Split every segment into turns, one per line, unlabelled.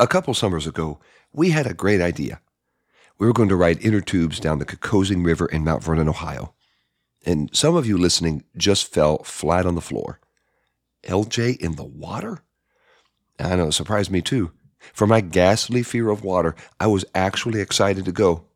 A couple summers ago, we had a great idea. We were going to ride inner tubes down the Kokosing River in Mount Vernon, Ohio. And some of you listening just fell flat on the floor. LJ in the water? I know, it surprised me too. For my ghastly fear of water, I was actually excited to go.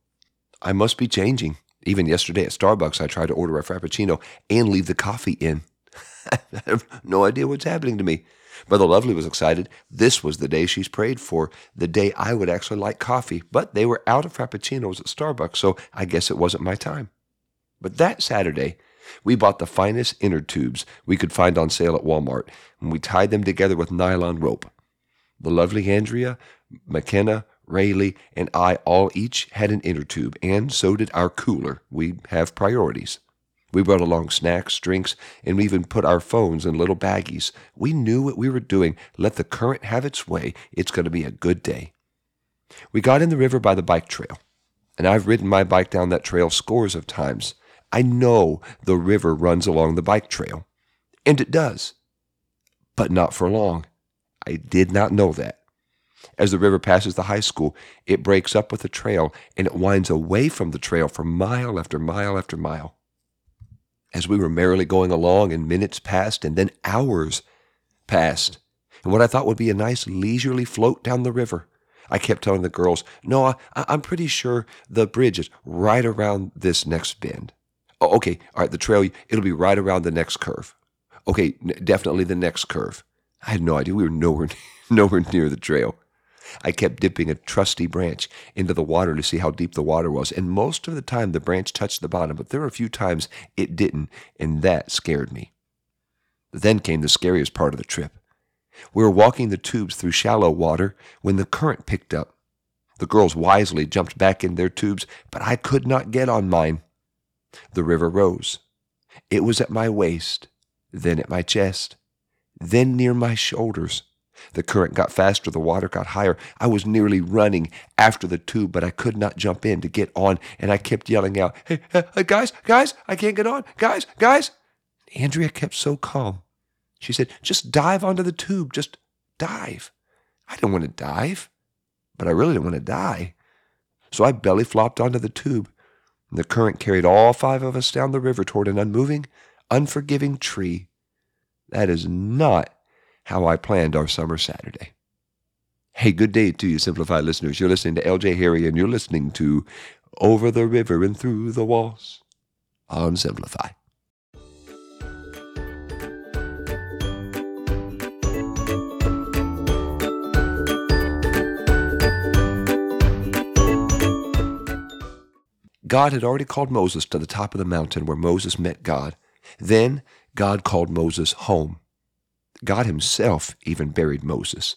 I must be changing. Even yesterday at Starbucks, I tried to order a Frappuccino and leave the coffee in. I have no idea what's happening to me. Mother Lovely was excited. This was the day she's prayed for, the day I would actually like coffee. But they were out of Frappuccinos at Starbucks, so I guess it wasn't my time. But that Saturday, we bought the finest inner tubes we could find on sale at Walmart, and we tied them together with nylon rope. The lovely Andrea, McKenna, Rayleigh, and I all each had an inner tube, and so did our cooler. We have priorities. We brought along snacks, drinks, and we even put our phones in little baggies. We knew what we were doing. Let the current have its way. It's going to be a good day. We got in the river by the bike trail, and I've ridden my bike down that trail scores of times. I know the river runs along the bike trail, and it does, but not for long. I did not know that. As the river passes the high school, it breaks up with the trail and it winds away from the trail for mile after mile after mile. As we were merrily going along, and minutes passed, and then hours passed, and what I thought would be a nice leisurely float down the river, I kept telling the girls, No, I, I'm pretty sure the bridge is right around this next bend. Oh, okay, all right, the trail, it'll be right around the next curve. Okay, n- definitely the next curve. I had no idea. We were nowhere, nowhere near the trail. I kept dipping a trusty branch into the water to see how deep the water was, and most of the time the branch touched the bottom, but there were a few times it didn't, and that scared me. Then came the scariest part of the trip. We were walking the tubes through shallow water when the current picked up. The girls wisely jumped back in their tubes, but I could not get on mine. The river rose. It was at my waist, then at my chest, then near my shoulders. The current got faster, the water got higher. I was nearly running after the tube, but I could not jump in to get on, and I kept yelling out, Hey, hey guys, guys, I can't get on. Guys, guys. Andrea kept so calm. She said, Just dive onto the tube. Just dive. I didn't want to dive, but I really didn't want to die. So I belly flopped onto the tube, the current carried all five of us down the river toward an unmoving, unforgiving tree. That is not how I planned our summer Saturday. Hey, good day to you, Simplified listeners. You're listening to LJ Harry, and you're listening to Over the River and Through the Walls on Simplify. God had already called Moses to the top of the mountain where Moses met God. Then God called Moses home. God Himself even buried Moses.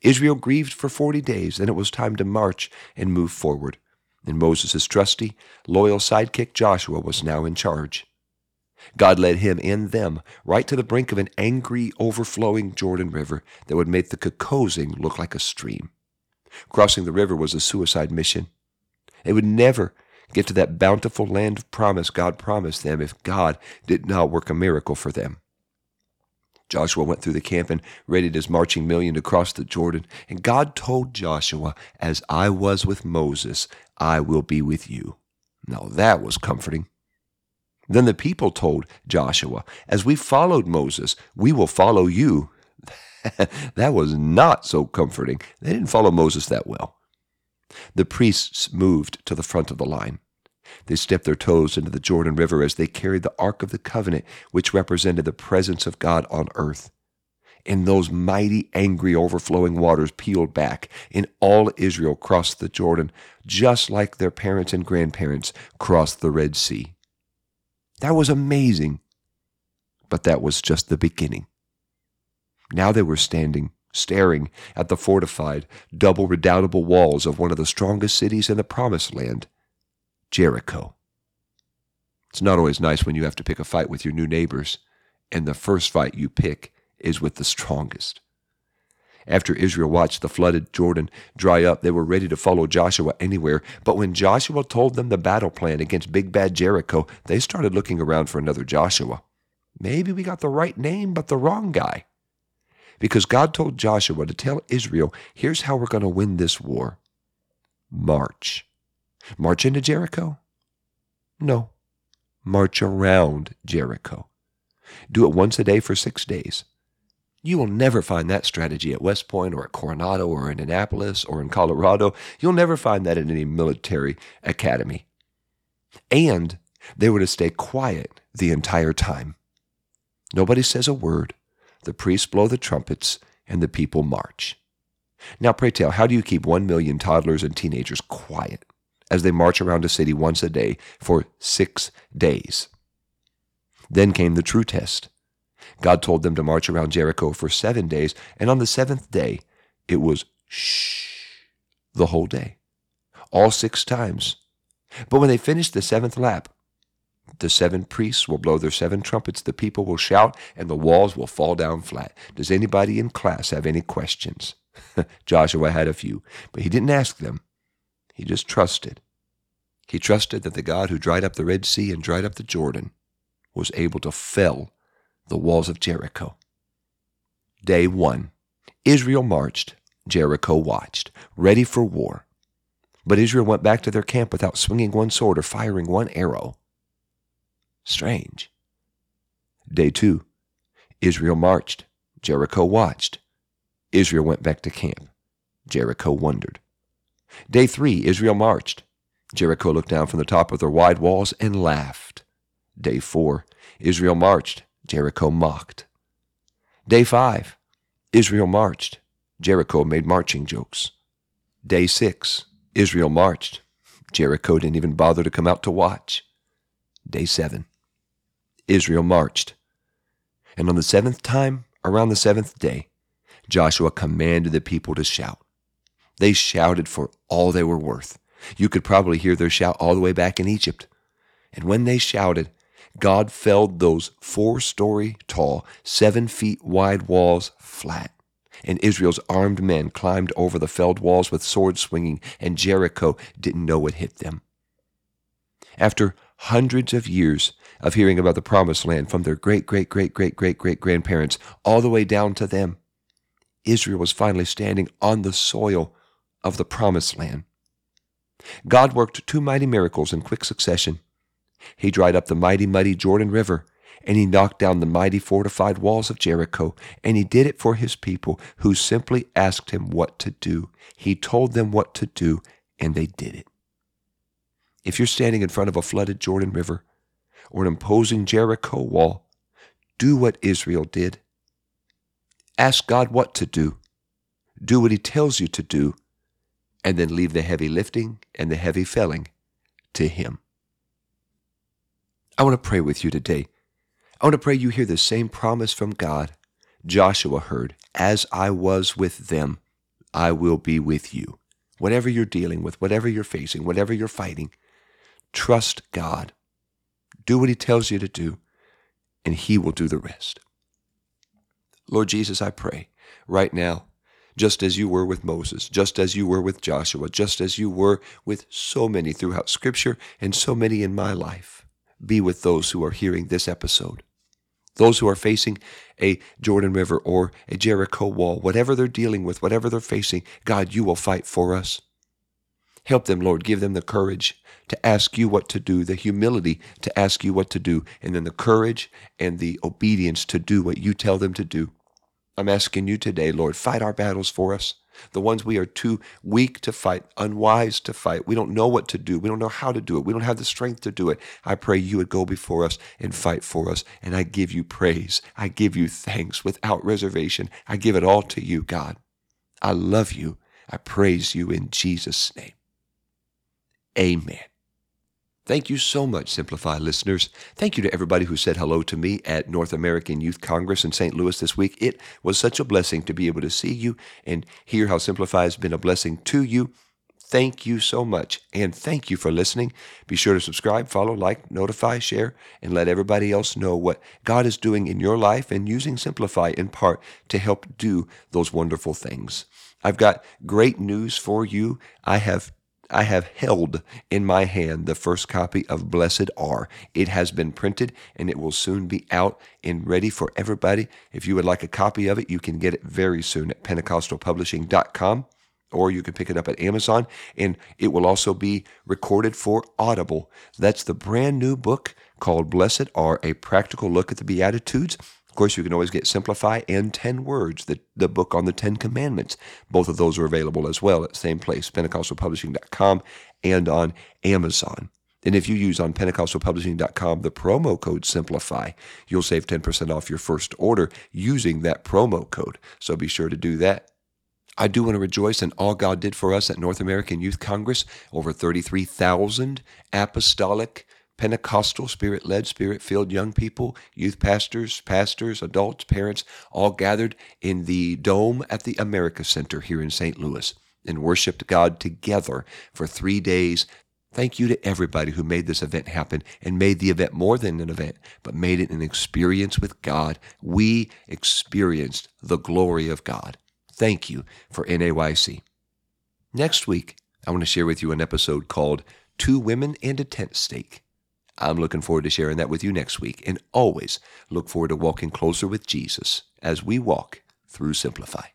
Israel grieved for 40 days, and it was time to march and move forward. And Moses' trusty, loyal sidekick Joshua was now in charge. God led him and them right to the brink of an angry, overflowing Jordan River that would make the Kokosing look like a stream. Crossing the river was a suicide mission. They would never get to that bountiful land of promise God promised them if God did not work a miracle for them. Joshua went through the camp and readied his marching million to cross the Jordan. And God told Joshua, As I was with Moses, I will be with you. Now that was comforting. Then the people told Joshua, As we followed Moses, we will follow you. that was not so comforting. They didn't follow Moses that well. The priests moved to the front of the line. They stepped their toes into the Jordan River as they carried the Ark of the Covenant, which represented the presence of God on earth. And those mighty, angry, overflowing waters peeled back, and all Israel crossed the Jordan, just like their parents and grandparents crossed the Red Sea. That was amazing. But that was just the beginning. Now they were standing, staring at the fortified, double redoubtable walls of one of the strongest cities in the Promised Land Jericho. It's not always nice when you have to pick a fight with your new neighbors, and the first fight you pick is with the strongest. After Israel watched the flooded Jordan dry up, they were ready to follow Joshua anywhere. But when Joshua told them the battle plan against Big Bad Jericho, they started looking around for another Joshua. Maybe we got the right name, but the wrong guy. Because God told Joshua to tell Israel, here's how we're going to win this war march. March into Jericho? No. March around Jericho. Do it once a day for six days. You will never find that strategy at West Point or at Coronado or in Annapolis or in Colorado. You'll never find that in any military academy. And they were to stay quiet the entire time. Nobody says a word. The priests blow the trumpets and the people march. Now, pray tell, how do you keep one million toddlers and teenagers quiet as they march around a city once a day for six days? Then came the true test. God told them to march around Jericho for seven days, and on the seventh day, it was shh the whole day, all six times. But when they finished the seventh lap, the seven priests will blow their seven trumpets, the people will shout, and the walls will fall down flat. Does anybody in class have any questions? Joshua had a few, but he didn't ask them. He just trusted. He trusted that the God who dried up the Red Sea and dried up the Jordan was able to fell the walls of Jericho. Day one Israel marched, Jericho watched, ready for war. But Israel went back to their camp without swinging one sword or firing one arrow. Strange. Day two Israel marched, Jericho watched. Israel went back to camp. Jericho wondered. Day three Israel marched. Jericho looked down from the top of their wide walls and laughed. Day four Israel marched. Jericho mocked. Day five, Israel marched. Jericho made marching jokes. Day six, Israel marched. Jericho didn't even bother to come out to watch. Day seven, Israel marched. And on the seventh time, around the seventh day, Joshua commanded the people to shout. They shouted for all they were worth. You could probably hear their shout all the way back in Egypt. And when they shouted, God felled those four story tall, seven feet wide walls flat. And Israel's armed men climbed over the felled walls with swords swinging, and Jericho didn't know what hit them. After hundreds of years of hearing about the promised land from their great, great, great, great, great, great grandparents all the way down to them, Israel was finally standing on the soil of the promised land. God worked two mighty miracles in quick succession. He dried up the mighty, muddy Jordan River, and he knocked down the mighty fortified walls of Jericho, and he did it for his people who simply asked him what to do. He told them what to do, and they did it. If you're standing in front of a flooded Jordan River or an imposing Jericho wall, do what Israel did. Ask God what to do. Do what he tells you to do, and then leave the heavy lifting and the heavy felling to him. I want to pray with you today. I want to pray you hear the same promise from God Joshua heard As I was with them, I will be with you. Whatever you're dealing with, whatever you're facing, whatever you're fighting, trust God. Do what He tells you to do, and He will do the rest. Lord Jesus, I pray right now, just as you were with Moses, just as you were with Joshua, just as you were with so many throughout Scripture and so many in my life be with those who are hearing this episode. Those who are facing a Jordan River or a Jericho wall, whatever they're dealing with, whatever they're facing, God, you will fight for us. Help them, Lord. Give them the courage to ask you what to do, the humility to ask you what to do, and then the courage and the obedience to do what you tell them to do. I'm asking you today, Lord, fight our battles for us the ones we are too weak to fight, unwise to fight. We don't know what to do. We don't know how to do it. We don't have the strength to do it. I pray you would go before us and fight for us. And I give you praise. I give you thanks without reservation. I give it all to you, God. I love you. I praise you in Jesus' name. Amen. Thank you so much, Simplify listeners. Thank you to everybody who said hello to me at North American Youth Congress in St. Louis this week. It was such a blessing to be able to see you and hear how Simplify has been a blessing to you. Thank you so much, and thank you for listening. Be sure to subscribe, follow, like, notify, share, and let everybody else know what God is doing in your life and using Simplify in part to help do those wonderful things. I've got great news for you. I have I have held in my hand the first copy of Blessed Are. It has been printed and it will soon be out and ready for everybody. If you would like a copy of it, you can get it very soon at pentecostalpublishing.com or you can pick it up at Amazon and it will also be recorded for Audible. That's the brand new book called Blessed Are A Practical Look at the Beatitudes course, you can always get Simplify and 10 Words, the, the book on the Ten Commandments. Both of those are available as well at the same place, pentecostalpublishing.com and on Amazon. And if you use on pentecostalpublishing.com the promo code SIMPLIFY, you'll save 10% off your first order using that promo code. So be sure to do that. I do want to rejoice in all God did for us at North American Youth Congress. Over 33,000 apostolic Pentecostal, spirit led, spirit filled young people, youth pastors, pastors, adults, parents, all gathered in the dome at the America Center here in St. Louis and worshiped God together for three days. Thank you to everybody who made this event happen and made the event more than an event, but made it an experience with God. We experienced the glory of God. Thank you for NAYC. Next week, I want to share with you an episode called Two Women and a Tent Stake. I'm looking forward to sharing that with you next week and always look forward to walking closer with Jesus as we walk through Simplify.